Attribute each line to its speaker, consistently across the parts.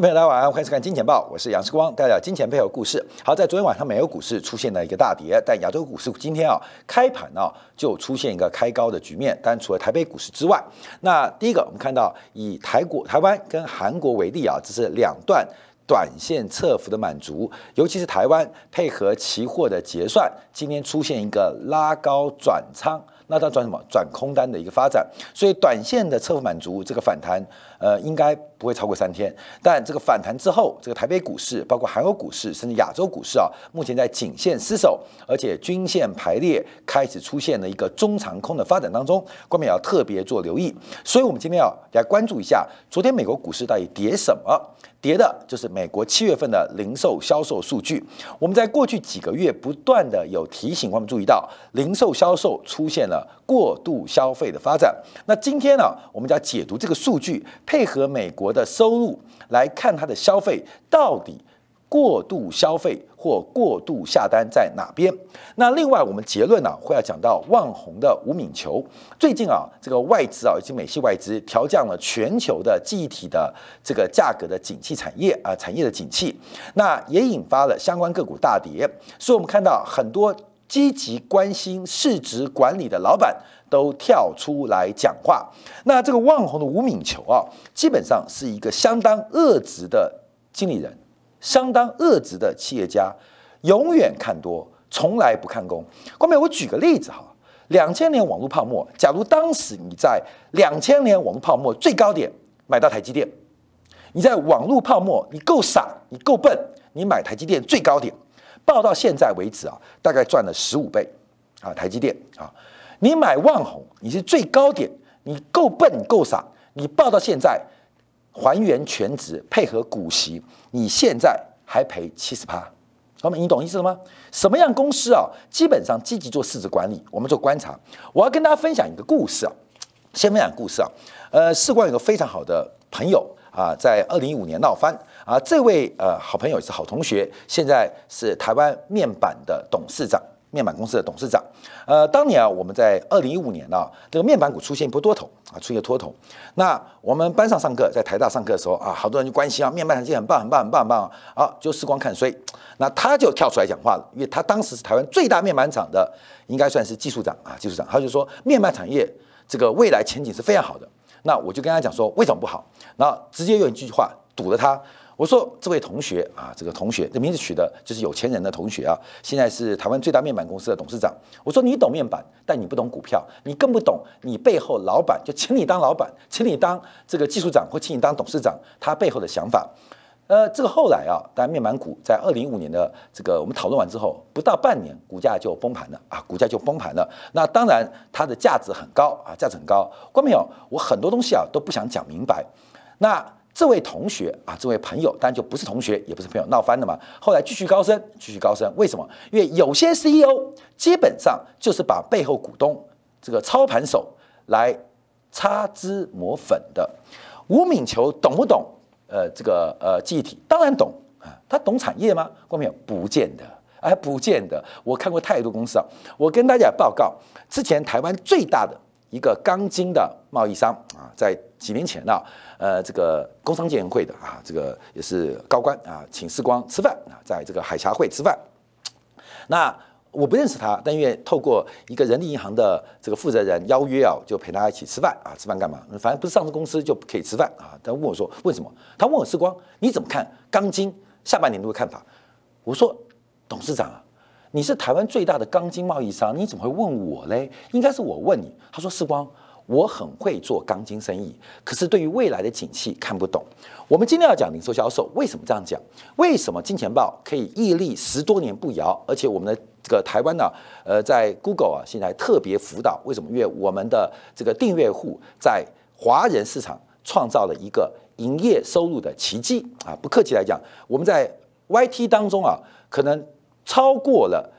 Speaker 1: 朋友，大家晚上欢迎收看《金钱报》，我是杨世光，带来金钱背后故事。好，在昨天晚上，美国股市出现了一个大跌，但亚洲股市今天啊开盘啊就出现一个开高的局面。但除了台北股市之外，那第一个我们看到以台国、台湾跟韩国为例啊，这是两段短线侧幅的满足，尤其是台湾配合期货的结算，今天出现一个拉高转仓。那它转什么？转空单的一个发展，所以短线的侧幅满足，这个反弹，呃，应该不会超过三天。但这个反弹之后，这个台北股市，包括韩国股市，甚至亚洲股市啊，目前在颈线失守，而且均线排列开始出现了一个中长空的发展当中，观众要特别做留意。所以，我们今天要来关注一下，昨天美国股市到底跌什么？跌的就是美国七月份的零售销售数据。我们在过去几个月不断的有提醒，我们注意到零售销售出现了过度消费的发展。那今天呢，我们就要解读这个数据，配合美国的收入来看它的消费到底。过度消费或过度下单在哪边？那另外我们结论呢会要讲到万红的吴敏球，最近啊这个外资啊以及美系外资调降了全球的记忆体的这个价格的景气产业啊产业的景气，那也引发了相关个股大跌，所以我们看到很多积极关心市值管理的老板都跳出来讲话。那这个万红的吴敏球啊，基本上是一个相当恶质的经理人。相当恶质的企业家，永远看多，从来不看空。后面我举个例子哈，两千年网络泡沫，假如当时你在两千年网络泡沫最高点买到台积电，你在网络泡沫你够傻，你够笨，你买台积电最高点，报到现在为止啊，大概赚了十五倍啊，台积电啊，你买万红，你是最高点，你够笨，够傻，你报到现在。还原全值配合股息，你现在还赔七十趴，好吗？你懂意思了吗？什么样公司啊？基本上积极做市值管理，我们做观察。我要跟大家分享一个故事啊，先分享故事啊。呃，事关有个非常好的朋友啊，在二零一五年闹翻啊，这位呃好朋友也是好同学，现在是台湾面板的董事长。面板公司的董事长，呃，当年啊，我们在二零一五年啊，这个面板股出现一波多头啊，出现多头。那我们班上上课，在台大上课的时候啊，好多人就关心啊，面板产业很棒，很棒，很棒，很棒啊，就时光看衰。那他就跳出来讲话了，因为他当时是台湾最大面板厂的，应该算是技术长啊，技术长，他就说面板产业这个未来前景是非常好的。那我就跟他讲说，为什么不好？然后直接用一句话堵了他。我说这位同学啊，这个同学这名字取的就是有钱人的同学啊，现在是台湾最大面板公司的董事长。我说你懂面板，但你不懂股票，你更不懂你背后老板就请你当老板，请你当这个技术长或请你当董事长，他背后的想法。呃，这个后来啊，当然面板股在二零一五年的这个我们讨论完之后，不到半年股价就崩盘了啊，股价就崩盘了。那当然它的价值很高啊，价值很高。观众朋友，我很多东西啊都不想讲明白。那。这位同学啊，这位朋友当然就不是同学，也不是朋友，闹翻了嘛。后来继续高升，继续高升，为什么？因为有些 CEO 基本上就是把背后股东这个操盘手来擦脂抹粉的。吴敏球懂不懂？呃，这个呃记忆体当然懂啊，他懂产业吗？观众朋友，不见得，哎，不见得。我看过太多公司啊，我跟大家报告，之前台湾最大的。一个钢筋的贸易商啊，在几年前呢，呃，这个工商建会的啊，这个也是高官啊，请世光吃饭啊，在这个海峡会吃饭。那我不认识他，但因为透过一个人力银行的这个负责人邀约啊，就陪他一起吃饭啊，吃饭干嘛？反正不是上市公司就可以吃饭啊。他问我说为什么？他问我世光你怎么看钢筋下半年度的看法？我说董事长啊。你是台湾最大的钢筋贸易商，你怎么会问我嘞？应该是我问你。他说：“世光，我很会做钢筋生意，可是对于未来的景气看不懂。我们今天要讲零售销售，为什么这样讲？为什么金钱豹可以屹立十多年不摇？而且我们的这个台湾呢，呃，在 Google 啊，现在特别辅导。为什么？因为我们的这个订阅户在华人市场创造了一个营业收入的奇迹啊！不客气来讲，我们在 YT 当中啊，可能。超过了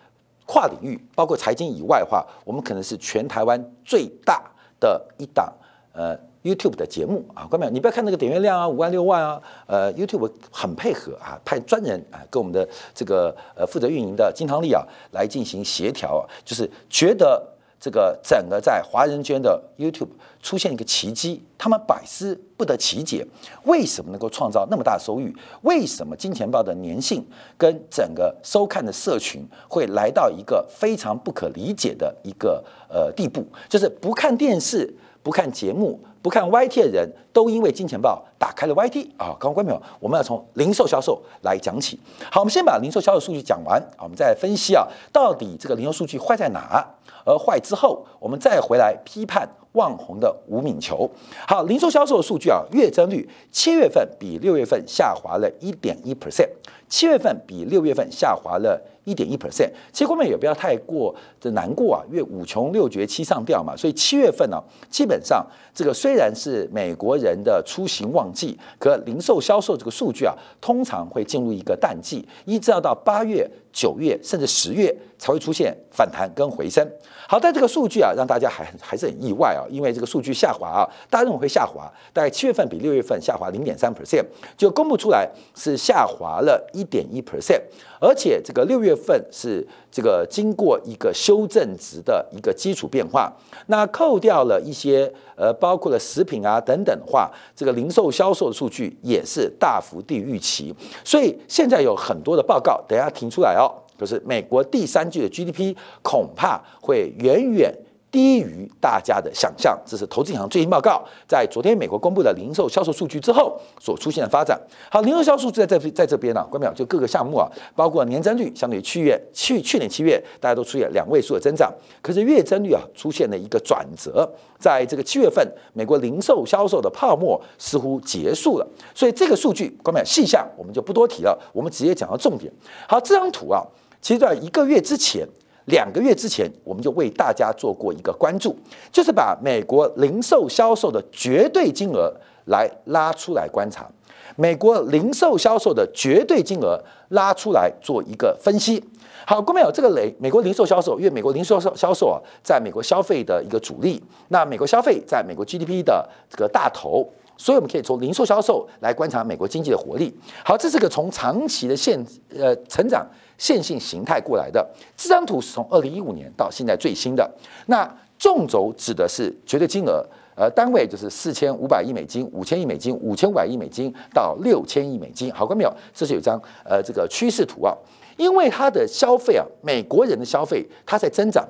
Speaker 1: 跨领域，包括财经以外的话，我们可能是全台湾最大的一档呃 YouTube 的节目啊。观众，你不要看那个点阅量啊，五万六万啊，呃 YouTube 很配合啊，派专人啊跟我们的这个呃负责运营的金汤力啊来进行协调啊，就是觉得这个整个在华人圈的 YouTube 出现一个奇迹，他们百思不得其解，为什么能够创造那么大收益？为什么金钱豹的粘性跟整个收看的社群会来到一个非常不可理解的一个呃地步？就是不看电视、不看节目、不看 YT 的人都因为金钱豹打开了 YT 啊！刚刚观众朋友，我们要从零售销售来讲起。好，我们先把零售销售数据讲完啊，我们再分析啊，到底这个零售数据坏在哪？而坏之后，我们再回来批判望红的无敏球。好，零售销售数据啊，月增率七月份比六月份下滑了一点一 percent，七月份比六月份下滑了一点一 percent。其实后面也不要太过的难过啊，因为五穷六绝七上吊嘛，所以七月份呢，基本上这个虽然是美国人的出行旺季，可零售销售这个数据啊，通常会进入一个淡季，一直要到八月。九月甚至十月才会出现反弹跟回升。好，但这个数据啊，让大家还还是很意外啊，因为这个数据下滑啊，大家认为会下滑，大概七月份比六月份下滑零点三 percent，就公布出来是下滑了一一点一 percent，而且这个六月份是这个经过一个修正值的一个基础变化，那扣掉了一些呃，包括了食品啊等等的话，这个零售销售的数据也是大幅低于预期，所以现在有很多的报告，等下提出来哦。就是美国第三季的 GDP 恐怕会远远低于大家的想象，这是投资银行最新报告，在昨天美国公布的零售销售数据之后所出现的发展。好，零售销售在这在这边呢，关表就各个项目啊，包括年增率，相对于去月去去年七月，大家都出现两位数的增长，可是月增率啊出现了一个转折，在这个七月份，美国零售销售的泡沫似乎结束了，所以这个数据关表细项我们就不多提了，我们直接讲到重点。好，这张图啊。其实，在一个月之前、两个月之前，我们就为大家做过一个关注，就是把美国零售销售的绝对金额来拉出来观察，美国零售销售的绝对金额拉出来做一个分析。好，各位有这个雷，美国零售销售，因为美国零售销销售啊，在美国消费的一个主力，那美国消费在美国 GDP 的这个大头。所以我们可以从零售销售来观察美国经济的活力。好，这是个从长期的线呃成长线性形态过来的。这张图是从二零一五年到现在最新的。那纵轴指的是绝对金额，呃，单位就是四千五百亿美金、五千亿美金、五千五百亿美金到六千亿美金。好，看没有？这是有一张呃这个趋势图啊。因为它的消费啊，美国人的消费它在增长。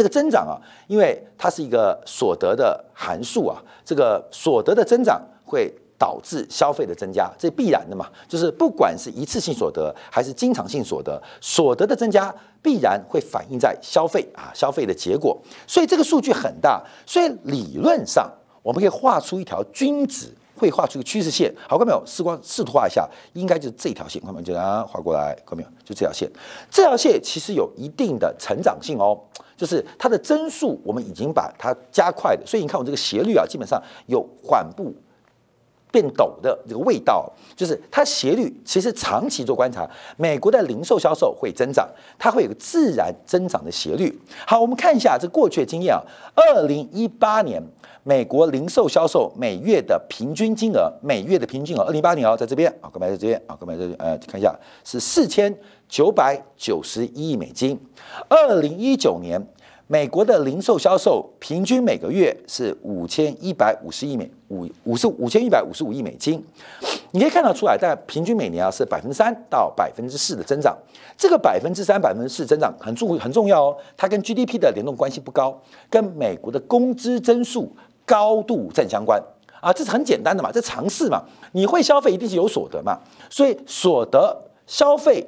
Speaker 1: 这个增长啊，因为它是一个所得的函数啊，这个所得的增长会导致消费的增加，这必然的嘛。就是不管是一次性所得还是经常性所得，所得的增加必然会反映在消费啊，消费的结果。所以这个数据很大，所以理论上我们可以画出一条均值。会画出一个趋势线，好看没有？试光试图画一下，应该就是这条线，看到没有？就啊，画过来，看没有？就这条线，这条线其实有一定的成长性哦，就是它的增速，我们已经把它加快了，所以你看我这个斜率啊，基本上有缓步变陡的这个味道，就是它斜率其实长期做观察，美国的零售销售会增长，它会有个自然增长的斜率。好，我们看一下这过去的经验啊，二零一八年。美国零售销售每月的平均金额，每月的平均额，二零一八年哦，在这边啊，购买在这边啊，购买这边，呃，看一下是四千九百九十一亿美金。二零一九年，美国的零售销售平均每个月是五千一百五十亿美五五十五千一百五十五亿美金。你可以看得出来，但平均每年啊是百分之三到百分之四的增长。这个百分之三、百分之四增长很重很重要哦，它跟 GDP 的联动关系不高，跟美国的工资增速。高度正相关啊，这是很简单的嘛，这常识嘛。你会消费，一定是有所得嘛，所以所得消费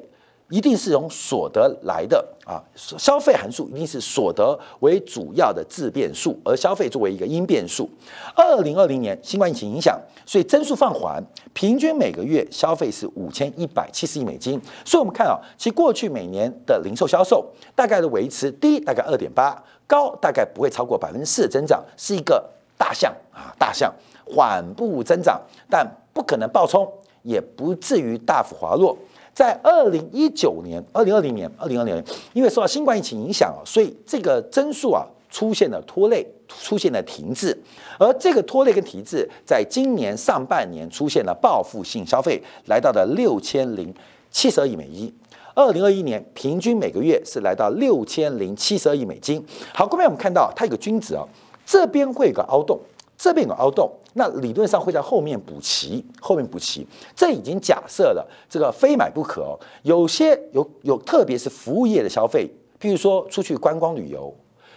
Speaker 1: 一定是从所得来的啊。消费函数一定是所得为主要的自变数，而消费作为一个因变数。二零二零年新冠疫情影响，所以增速放缓，平均每个月消费是五千一百七十亿美金。所以我们看啊，其过去每年的零售销售大概的维持低，大概二点八，高大概不会超过百分之四的增长，是一个。大象啊，大象缓步增长，但不可能暴冲，也不至于大幅滑落。在二零一九年、二零二零年、二零二零年，因为受到新冠疫情影响啊，所以这个增速啊出现了拖累，出现了停滞。而这个拖累跟停滞，在今年上半年出现了报复性消费，来到了六千零七十二亿美金。二零二一年平均每个月是来到六千零七十二亿美金。好，后面我们看到它有个均值啊，这边会有个凹洞，这边有个凹洞，那理论上会在后面补齐，后面补齐。这已经假设了这个非买不可哦。有些有有，特别是服务业的消费，譬如说出去观光旅游，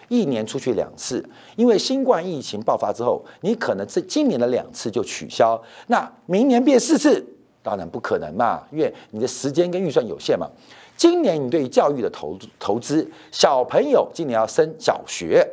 Speaker 1: 一年出去两次，因为新冠疫情爆发之后，你可能这今年的两次就取消，那明年变四次。当然不可能嘛，因为你的时间跟预算有限嘛。今年你对教育的投投资，小朋友今年要升小学，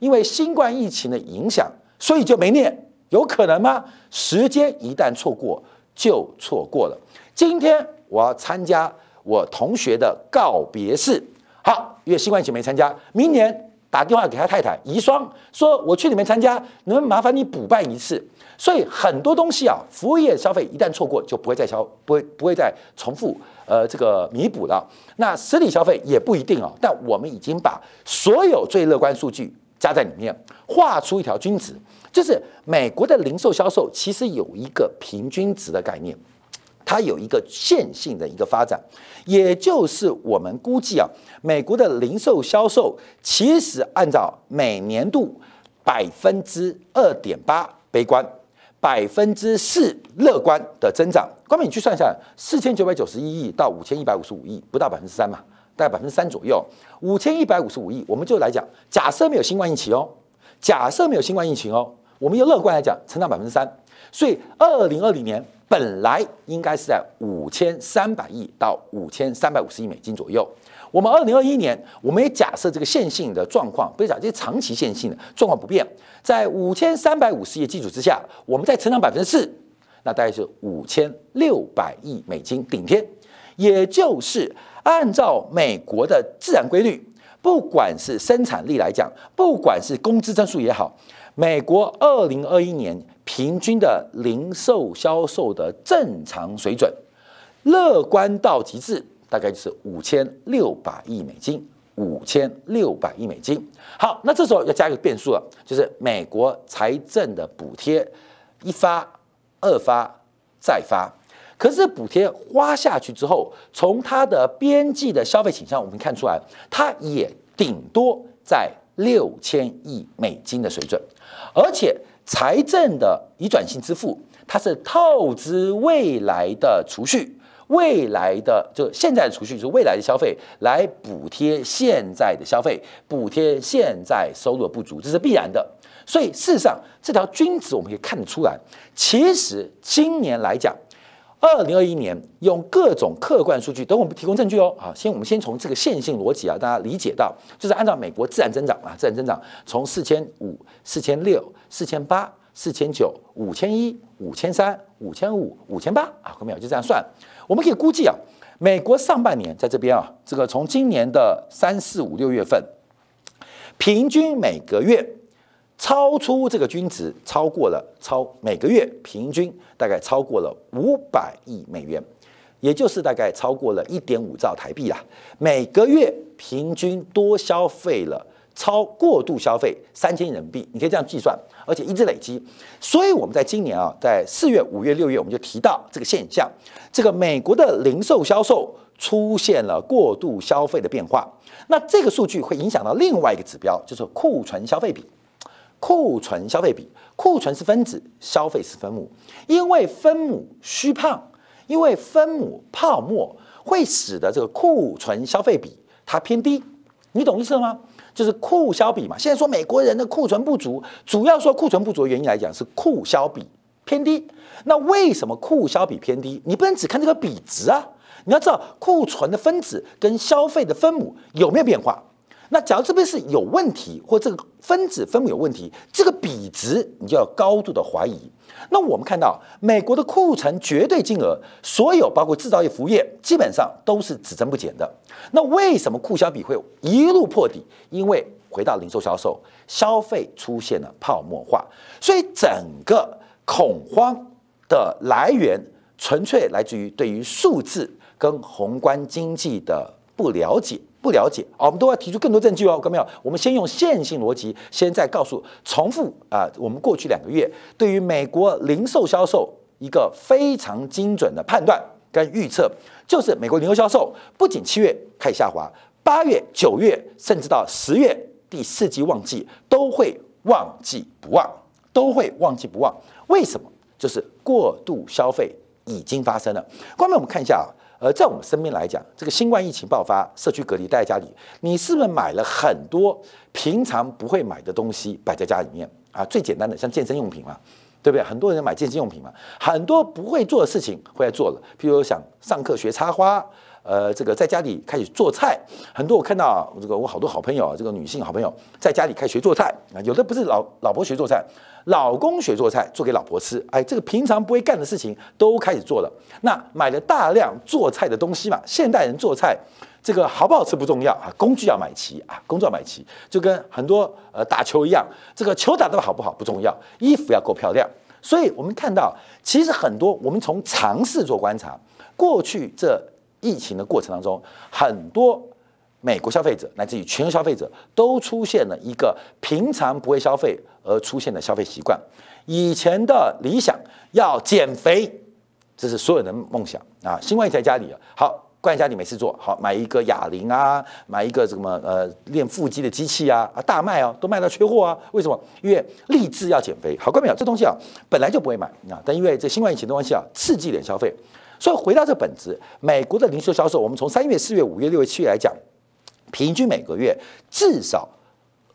Speaker 1: 因为新冠疫情的影响，所以就没念，有可能吗？时间一旦错过，就错过了。今天我要参加我同学的告别式，好，因为新冠疫情没参加，明年打电话给他太太遗孀，说我去里面参加，能不能麻烦你补办一次？所以很多东西啊，服务业消费一旦错过，就不会再消，不会不会再重复，呃，这个弥补了。那实体消费也不一定啊。但我们已经把所有最乐观数据加在里面，画出一条均值，就是美国的零售销售其实有一个平均值的概念，它有一个线性的一个发展，也就是我们估计啊，美国的零售销售其实按照每年度百分之二点八悲观。百分之四乐观的增长，光明你去算一下，四千九百九十一亿到五千一百五十五亿，不到百分之三嘛，大概百分之三左右。五千一百五十五亿，我们就来讲，假设没有新冠疫情哦，假设没有新冠疫情哦，我们用乐观来讲，成长百分之三。所以二零二零年本来应该是在五千三百亿到五千三百五十亿美金左右。我们二零二一年，我们也假设这个线性的状况，不是讲这些长期线性的状况不变，在五千三百五十亿基础之下，我们再成长百分之四，那大概是五千六百亿美金顶天。也就是按照美国的自然规律，不管是生产力来讲，不管是工资增速也好，美国二零二一年平均的零售销售的正常水准，乐观到极致。大概就是五千六百亿美金，五千六百亿美金。好，那这时候要加一个变数了，就是美国财政的补贴一发、二发、再发。可是补贴花下去之后，从它的边际的消费倾向，我们看出来，它也顶多在六千亿美金的水准。而且财政的移转性支付，它是透支未来的储蓄。未来的就现在的储蓄就是未来的消费来补贴现在的消费，补贴现在收入的不足，这是必然的。所以事实上，这条均值我们可以看得出来，其实今年来讲，二零二一年用各种客观数据，等我们提供证据哦。啊，先我们先从这个线性逻辑啊，大家理解到，就是按照美国自然增长啊，自然增长从四千五、四千六、四千八、四千九、五千一、五千三、五千五、五千八啊，后面我就这样算。我们可以估计啊，美国上半年在这边啊，这个从今年的三四五六月份，平均每个月超出这个均值超过了超每个月平均大概超过了五百亿美元，也就是大概超过了一点五兆台币啦。每个月平均多消费了。超过度消费三千亿人民币，你可以这样计算，而且一直累积。所以我们在今年啊，在四月、五月、六月，我们就提到这个现象：这个美国的零售销售出现了过度消费的变化。那这个数据会影响到另外一个指标，就是库存消费比。库存消费比，库存是分子，消费是分母。因为分母虚胖，因为分母泡沫，会使得这个库存消费比它偏低。你懂意思了吗？就是库销比嘛，现在说美国人的库存不足，主要说库存不足的原因来讲是库销比偏低。那为什么库销比偏低？你不能只看这个比值啊，你要知道库存的分子跟消费的分母有没有变化。那假如这边是有问题，或这个分子分母有问题，这个比值你就要高度的怀疑。那我们看到美国的库存绝对金额，所有包括制造业、服务业，基本上都是只增不减的。那为什么库销比会一路破底？因为回到零售销售，消费出现了泡沫化，所以整个恐慌的来源纯粹来自于对于数字跟宏观经济的不了解。不了解啊，我们都要提出更多证据哦，看到没有？我们先用线性逻辑，先再告诉重复啊，我们过去两个月对于美国零售销售一个非常精准的判断跟预测，就是美国零售销售不仅七月开始下滑，八月、九月甚至到十月第四季旺季都会旺季不旺，都会旺季不旺。为什么？就是过度消费已经发生了。观众们，我们看一下啊，而，在我们身边来讲，这个新冠疫情爆发，社区隔离待在家里，你是不是买了很多平常不会买的东西摆在家里面啊？最简单的像健身用品嘛，对不对？很多人买健身用品嘛，很多不会做的事情会来做了，譬如想上课学插花。呃，这个在家里开始做菜，很多我看到这个我好多好朋友啊，这个女性好朋友在家里开始学做菜啊，有的不是老老婆学做菜，老公学做菜做给老婆吃，哎，这个平常不会干的事情都开始做了。那买了大量做菜的东西嘛，现代人做菜这个好不好吃不重要啊，工具要买齐啊，工作要买齐，就跟很多呃打球一样，这个球打得好不好不重要，衣服要够漂亮。所以我们看到，其实很多我们从尝试做观察，过去这。疫情的过程当中，很多美国消费者乃至于全球消费者都出现了一个平常不会消费而出现的消费习惯。以前的理想要减肥，这是所有人的梦想啊。新冠在家里好，关在家里没事做好，买一个哑铃啊，买一个什么呃练腹肌的机器啊啊，大卖哦，都卖到缺货啊。为什么？因为立志要减肥。好，关没有？这东西啊，本来就不会买啊，但因为这新冠疫情的关系啊，刺激点消费。所以回到这本质，美国的零售销售，我们从三月、四月、五月、六月、七月来讲，平均每个月至少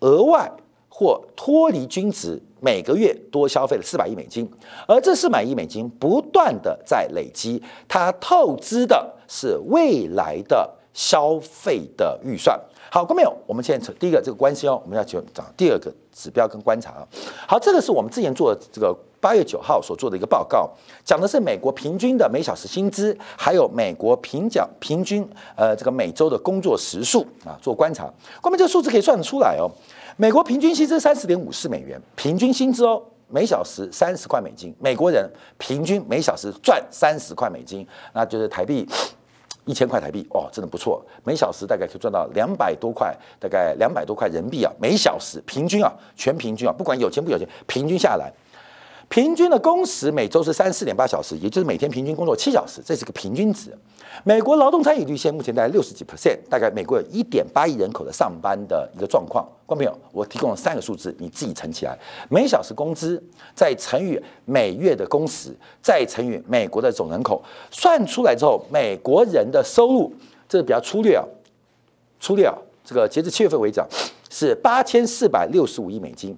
Speaker 1: 额外或脱离均值，每个月多消费了四百亿美金，而这四百亿美金不断的在累积，它透支的是未来的消费的预算。好，各位朋友，我们现在第一个这个关系哦，我们要去找第二个指标跟观察。好，这个是我们之前做的这个。八月九号所做的一个报告，讲的是美国平均的每小时薪资，还有美国平奖平均呃这个每周的工作时数啊，做观察。关键这个数字可以算得出来哦。美国平均薪资三十点五四美元，平均薪资哦，每小时三十块美金。美国人平均每小时赚三十块美金，那就是台币一千块台币哦，真的不错。每小时大概可以赚到两百多块，大概两百多块人民币啊，每小时平均啊，全平均啊，不管有钱不有钱，平均下来。平均的工时每周是三十四点八小时，也就是每天平均工作七小时，这是个平均值。美国劳动参与率现在目前在六十几 percent，大概美国有一点八亿人口的上班的一个状况。观众朋友，我提供了三个数字，你自己乘起来：每小时工资再乘以每月的工时，再乘以美国的总人口，算出来之后，美国人的收入，这是比较粗略啊，粗略啊，这个截至七月份为止是八千四百六十五亿美金。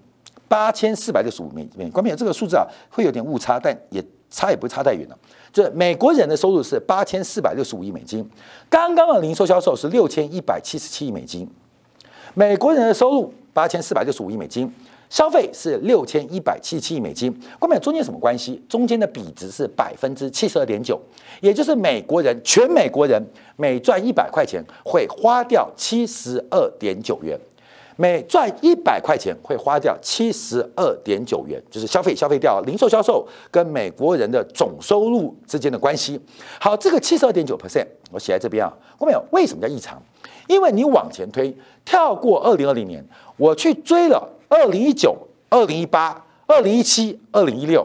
Speaker 1: 八千四百六十五美美元，关键这个数字啊会有点误差，但也差也不差太远了。就是美国人的收入是八千四百六十五亿美金，刚刚的零售销售是六千一百七十七亿美金。美国人的收入八千四百六十五亿美金，消费是六千一百七十七亿美金。关键中间什么关系？中间的比值是百分之七十二点九，也就是美国人全美国人每赚一百块钱会花掉七十二点九元。每赚一百块钱会花掉七十二点九元，就是消费消费掉零售销售跟美国人的总收入之间的关系。好，这个七十二点九 percent 我写在这边啊，过没有？为什么叫异常？因为你往前推，跳过二零二零年，我去追了二零一九、二零一八、二零一七、二零一六，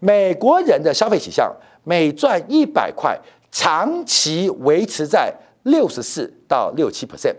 Speaker 1: 美国人的消费取向每赚一百块，长期维持在六十四到六七 percent，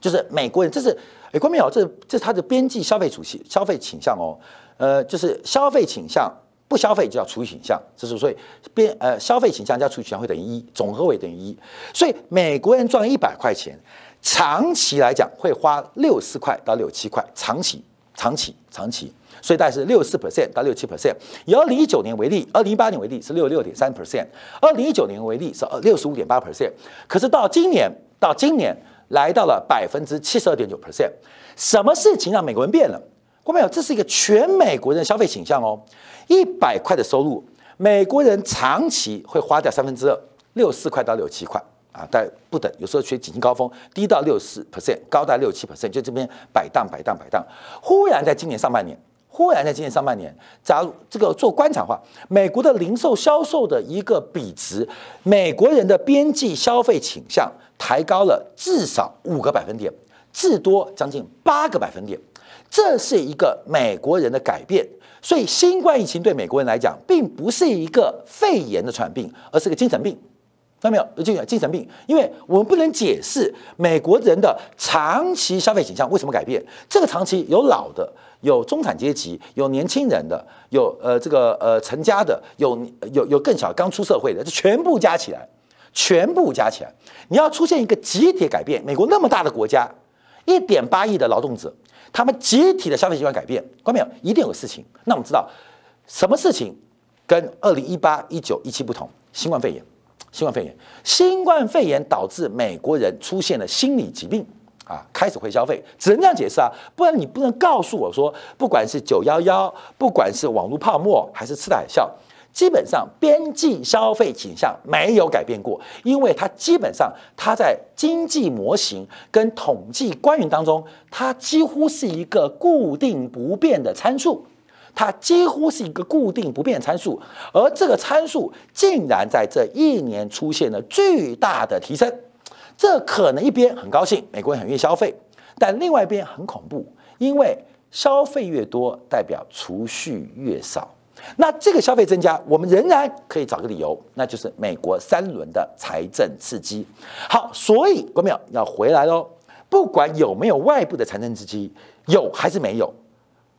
Speaker 1: 就是美国人这是。哎，关明友，这这是他的边际消费主席消费倾向哦，呃，就是消费倾向不消费就叫除以倾向，这是所以边呃消费倾向加除以倾向会等于一，总和为等于一，所以美国人赚一百块钱，长期来讲会花六四块到六七块，长期长期长期，所以大概是六四 percent 到六七 percent。以二零一九年为例，二零一八年为例是六六点三 percent，二零一九年为例是六十五点八 percent，可是到今年到今年。来到了百分之七十二点九 percent，什么事情让美国人变了？各位朋友，这是一个全美国人的消费倾向哦。一百块的收入，美国人长期会花掉三分之二，六四块到六七块啊，但不等，有时候缺景气高峰，低到六四 percent，高到六七 percent，就这边摆荡摆荡摆荡。忽然在今年上半年，忽然在今年上半年，假如这个做观察话，美国的零售销售的一个比值，美国人的边际消费倾向。抬高了至少五个百分点，至多将近八个百分点，这是一个美国人的改变。所以新冠疫情对美国人来讲，并不是一个肺炎的传染病，而是个精神病。看到没有？有精神病，因为我们不能解释美国人的长期消费倾向为什么改变。这个长期有老的，有中产阶级，有年轻人的，有呃这个呃成家的，有有有更小刚出社会的，这全部加起来，全部加起来，你要出现一个集体改变。美国那么大的国家，一点八亿的劳动者，他们集体的消费习惯改变，看到没有？一定有事情。那我们知道什么事情跟二零一八、一九、一七不同？新冠肺炎。新冠肺炎，新冠肺炎导致美国人出现了心理疾病啊，开始会消费，只能这样解释啊，不然你不能告诉我说，不管是九幺幺，不管是网络泡沫，还是次贷海啸，基本上边际消费倾向没有改变过，因为它基本上它在经济模型跟统计官员当中，它几乎是一个固定不变的参数。它几乎是一个固定不变参数，而这个参数竟然在这一年出现了巨大的提升，这可能一边很高兴，美国人很愿意消费，但另外一边很恐怖，因为消费越多代表储蓄越少。那这个消费增加，我们仍然可以找个理由，那就是美国三轮的财政刺激。好，所以国淼要回来喽，不管有没有外部的财政刺激，有还是没有。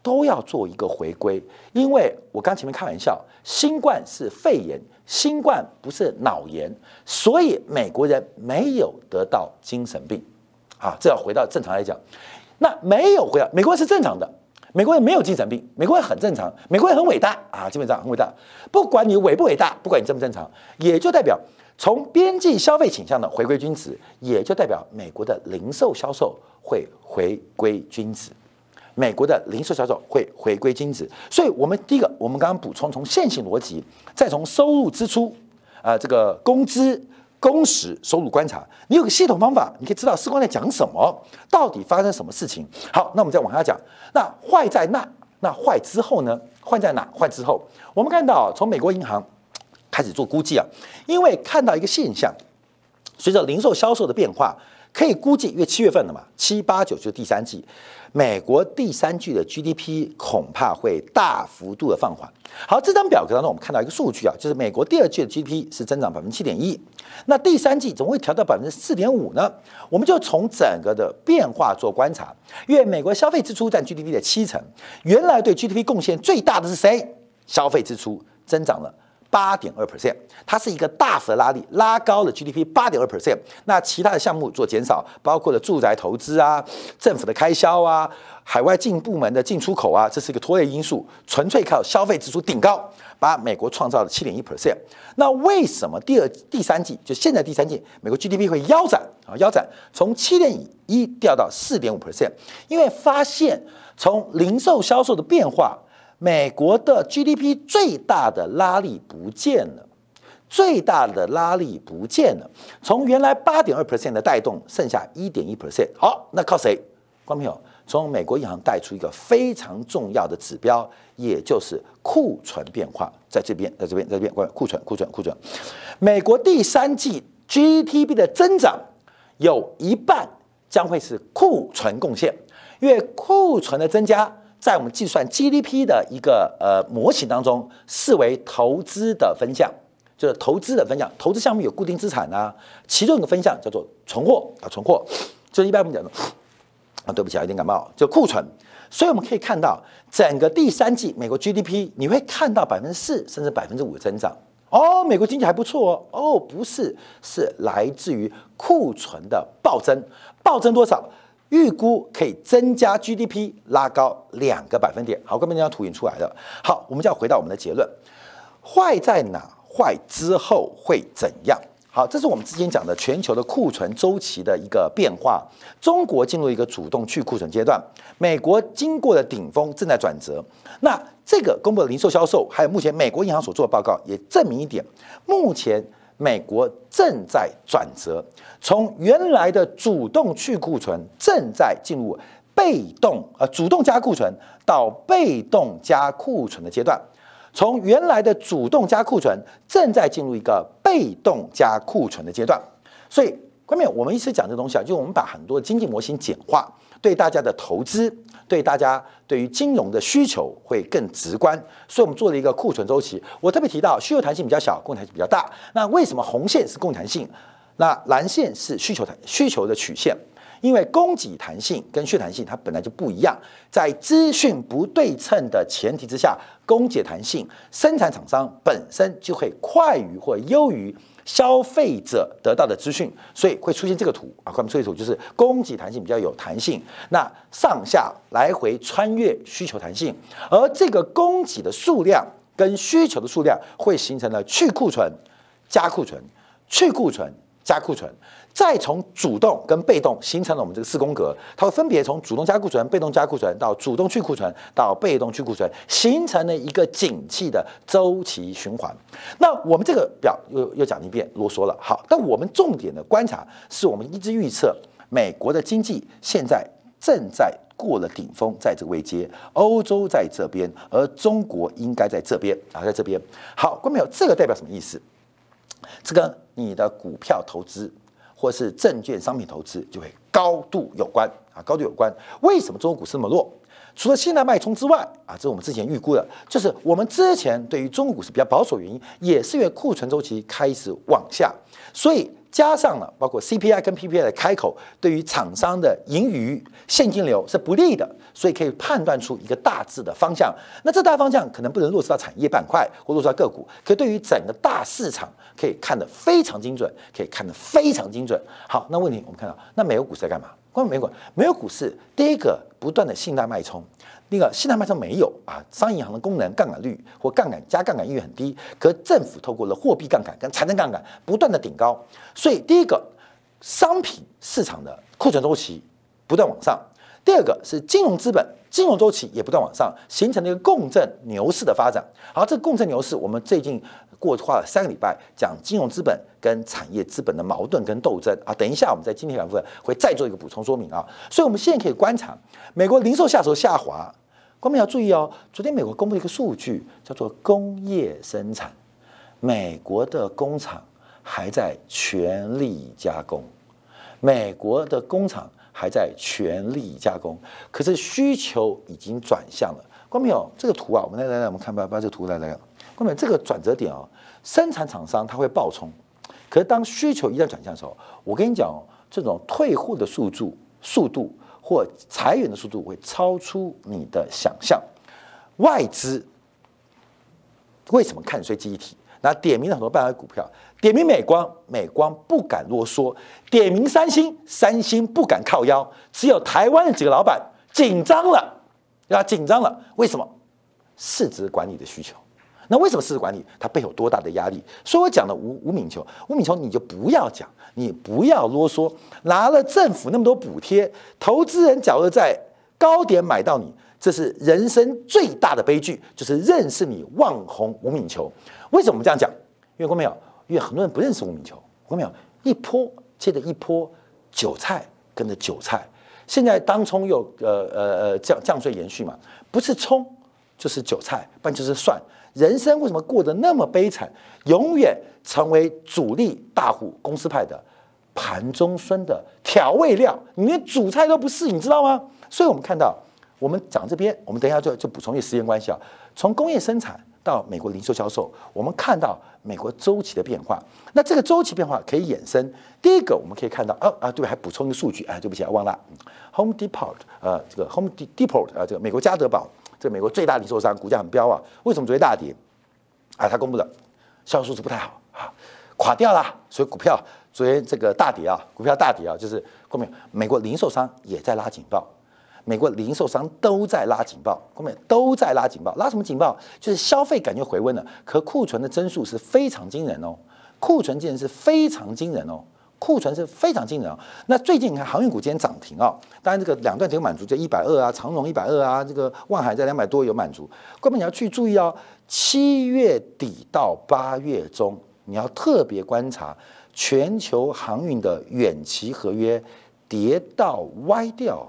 Speaker 1: 都要做一个回归，因为我刚前面开玩笑，新冠是肺炎，新冠不是脑炎，所以美国人没有得到精神病，啊，这要回到正常来讲，那没有回到美国人是正常的，美国人没有精神病，美国人很正常，美国人很伟大。啊，基本上很伟大，不管你伟不伟大，不管你正不正常，也就代表从边际消费倾向的回归均值，也就代表美国的零售销售会回归均值。美国的零售销售会回归均值，所以我们第一个，我们刚刚补充从线性逻辑，再从收入支出，啊，这个工资、工时、收入观察，你有个系统方法，你可以知道时光在讲什么，到底发生什么事情。好，那我们再往下讲，那坏在那，那坏之后呢？坏在哪？坏之后，我们看到从美国银行开始做估计啊，因为看到一个现象，随着零售销售的变化，可以估计，因为七月份了嘛，七八九就是第三季。美国第三季的 GDP 恐怕会大幅度的放缓。好，这张表格当中我们看到一个数据啊，就是美国第二季的 GDP 是增长百分之七点一，那第三季怎么会调到百分之四点五呢？我们就从整个的变化做观察，因为美国消费支出占 GDP 的七成，原来对 GDP 贡献最大的是谁？消费支出增长了。八点二 percent，它是一个大幅的拉力，拉高了 GDP 八点二 percent。那其他的项目做减少，包括了住宅投资啊、政府的开销啊、海外进部门的进出口啊，这是一个拖累因素。纯粹靠消费支出顶高，把美国创造了七点一 percent。那为什么第二、第三季就现在第三季，美国 GDP 会腰斩啊？腰斩从七点一掉到四点五 percent，因为发现从零售销售的变化。美国的 GDP 最大的拉力不见了，最大的拉力不见了。从原来八点二 percent 的带动，剩下一点一 percent。好，那靠谁？观众朋友，从美国银行带出一个非常重要的指标，也就是库存变化，在这边，在这边，在这边，关库存，库存，库存。美国第三季 GDP 的增长有一半将会是库存贡献，因为库存的增加。在我们计算 GDP 的一个呃模型当中，视为投资的分项，就是投资的分项。投资项目有固定资产啊，其中一个分项叫做存货啊，存货就是一般我们讲的啊，对不起啊，有点感冒，就库存。所以我们可以看到，整个第三季美国 GDP 你会看到百分之四甚至百分之五的增长哦，美国经济还不错哦。哦，不是，是来自于库存的暴增，暴增多少？预估可以增加 GDP，拉高两个百分点。好，各位这张图已经出来了。好，我们就要回到我们的结论：坏在哪？坏之后会怎样？好，这是我们之前讲的全球的库存周期的一个变化。中国进入一个主动去库存阶段，美国经过了顶峰，正在转折。那这个公布的零售销售，还有目前美国银行所做的报告，也证明一点：目前。美国正在转折，从原来的主动去库存，正在进入被动呃主动加库存到被动加库存的阶段。从原来的主动加库存，正在进入一个被动加库存的阶段。所以，关面我们一直讲这东西啊，就是我们把很多经济模型简化，对大家的投资、对大家对于金融的需求会更直观，所以我们做了一个库存周期。我特别提到需求弹性比较小，供弹性比较大。那为什么红线是供弹性，那蓝线是需求弹需求的曲线？因为供给弹性跟需求弹性它本来就不一样，在资讯不对称的前提之下，供给弹性，生产厂商本身就会快于或优于消费者得到的资讯，所以会出现这个图啊，我们这个图就是供给弹性比较有弹性，那上下来回穿越需求弹性，而这个供给的数量跟需求的数量会形成了去库存、加库存、去库存、加库存。再从主动跟被动形成了我们这个四宫格，它会分别从主动加库存、被动加库存到主动去库存到被动去库存，形成了一个景气的周期循环。那我们这个表又又讲一遍，啰嗦了。好，但我们重点的观察是我们一直预测美国的经济现在正在过了顶峰，在这个位阶，欧洲在这边，而中国应该在这边啊，在这边。好，观众朋友，这个代表什么意思？这个你的股票投资。或是证券商品投资就会高度有关啊，高度有关。为什么中国股市那么弱？除了信贷脉冲之外啊，这是我们之前预估的，就是我们之前对于中国股市比较保守原因，也是因为库存周期开始往下，所以。加上了包括 CPI 跟 PPI 的开口，对于厂商的盈余现金流是不利的，所以可以判断出一个大致的方向。那这大方向可能不能落实到产业板块或落实到个股，可对于整个大市场可以看得非常精准，可以看得非常精准。好，那问题我们看到，那美国股市在干嘛？关美国，没有股市第一个不断的信贷脉冲。那个信贷脉冲没有啊，商业银行的功能杠杆率或杠杆加杠杆意愿很低，可政府透过了货币杠杆跟财政杠杆不断的顶高，所以第一个商品市场的库存周期不断往上，第二个是金融资本金融周期也不断往上，形成了一个共振牛市的发展。好，这个共振牛市，我们最近过花了三个礼拜讲金融资本跟产业资本的矛盾跟斗争啊，等一下我们在今天两部分会再做一个补充说明啊，所以我们现在可以观察。美国零售下手下滑，观众要注意哦。昨天美国公布一个数据，叫做工业生产，美国的工厂还在全力加工，美国的工厂还在全力加工，可是需求已经转向了。观众友，这个图啊，我们来来来，我们看吧把这个图来来。观众友，这个转折点啊，生产厂商它会爆冲，可是当需求一旦转向的时候，我跟你讲哦，这种退货的速度速度。或裁员的速度会超出你的想象。外资为什么看衰记忆体？那点名了很多半导体股票，点名美光，美光不敢啰嗦；点名三星，三星不敢靠腰。只有台湾的几个老板紧张了，啊，紧张了。为什么？市值管理的需求。那为什么市值管理它背后多大的压力？所以我讲的吴吴敏球，吴敏球你就不要讲，你不要啰嗦，拿了政府那么多补贴，投资人假如在高点买到你，这是人生最大的悲剧，就是认识你望红吴敏球。为什么我们这样讲？因为过没有？因为很多人不认识吴敏球，过没有？一波接着一波，韭菜跟着韭菜，现在当冲又呃呃呃降降税延续嘛，不是葱就是韭菜，不然就是蒜。人生为什么过得那么悲惨？永远成为主力大户公司派的盘中孙的调味料，你连主菜都不是，你知道吗？所以我们看到，我们讲这边，我们等一下就就补充一些时间关系啊。从工业生产到美国零售销售，我们看到美国周期的变化。那这个周期变化可以衍生，第一个我们可以看到，啊啊，对，还补充一个数据，哎，对不起，忘了，Home Depot，呃，这个 Home Depot，呃，这个美国家得宝。这个美国最大零售商股价很飙啊，为什么昨天大跌？啊，他公布的销售数字不太好啊，垮掉了，所以股票昨天这个大跌啊，股票大跌啊，就是后面美国零售商也在拉警报，美国零售商都在拉警报，后面都在拉警报，拉什么警报？就是消费感觉回温了，可库存的增速是非常惊人哦，库存竟然是非常惊人哦。库存是非常惊人啊！那最近你看航运股今天涨停啊，当然这个两段挺有满足，就一百二啊，长荣一百二啊，这个万海在两百多有满足。各位你要去注意哦，七月底到八月中，你要特别观察全球航运的远期合约跌到歪掉，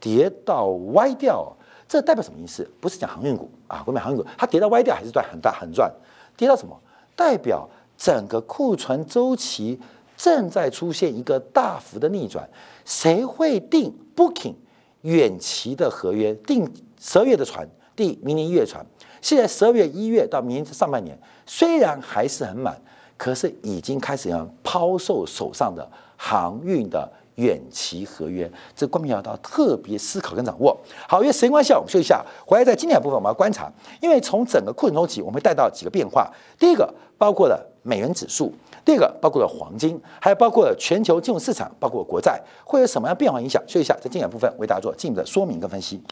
Speaker 1: 跌到歪掉，这代表什么意思？不是讲航运股啊，后面航运股它跌到歪掉还是赚很大很赚，跌到什么？代表整个库存周期。正在出现一个大幅的逆转，谁会定 booking 远期的合约，订十二月的船，订明年一月船。现在十二月、一月到明年上半年，虽然还是很满，可是已经开始要抛售手上的航运的远期合约，这关键要到特别思考跟掌握。好，因为时间关系，我们休息一下，回来在经典部分我们要观察，因为从整个库存周期，我们会带到几个变化。第一个包括了美元指数，第二个包括了黄金，还有包括了全球金融市场，包括国债会有什么样变化影响？休息一下，在经典部分为大家做进一步的说明跟分析。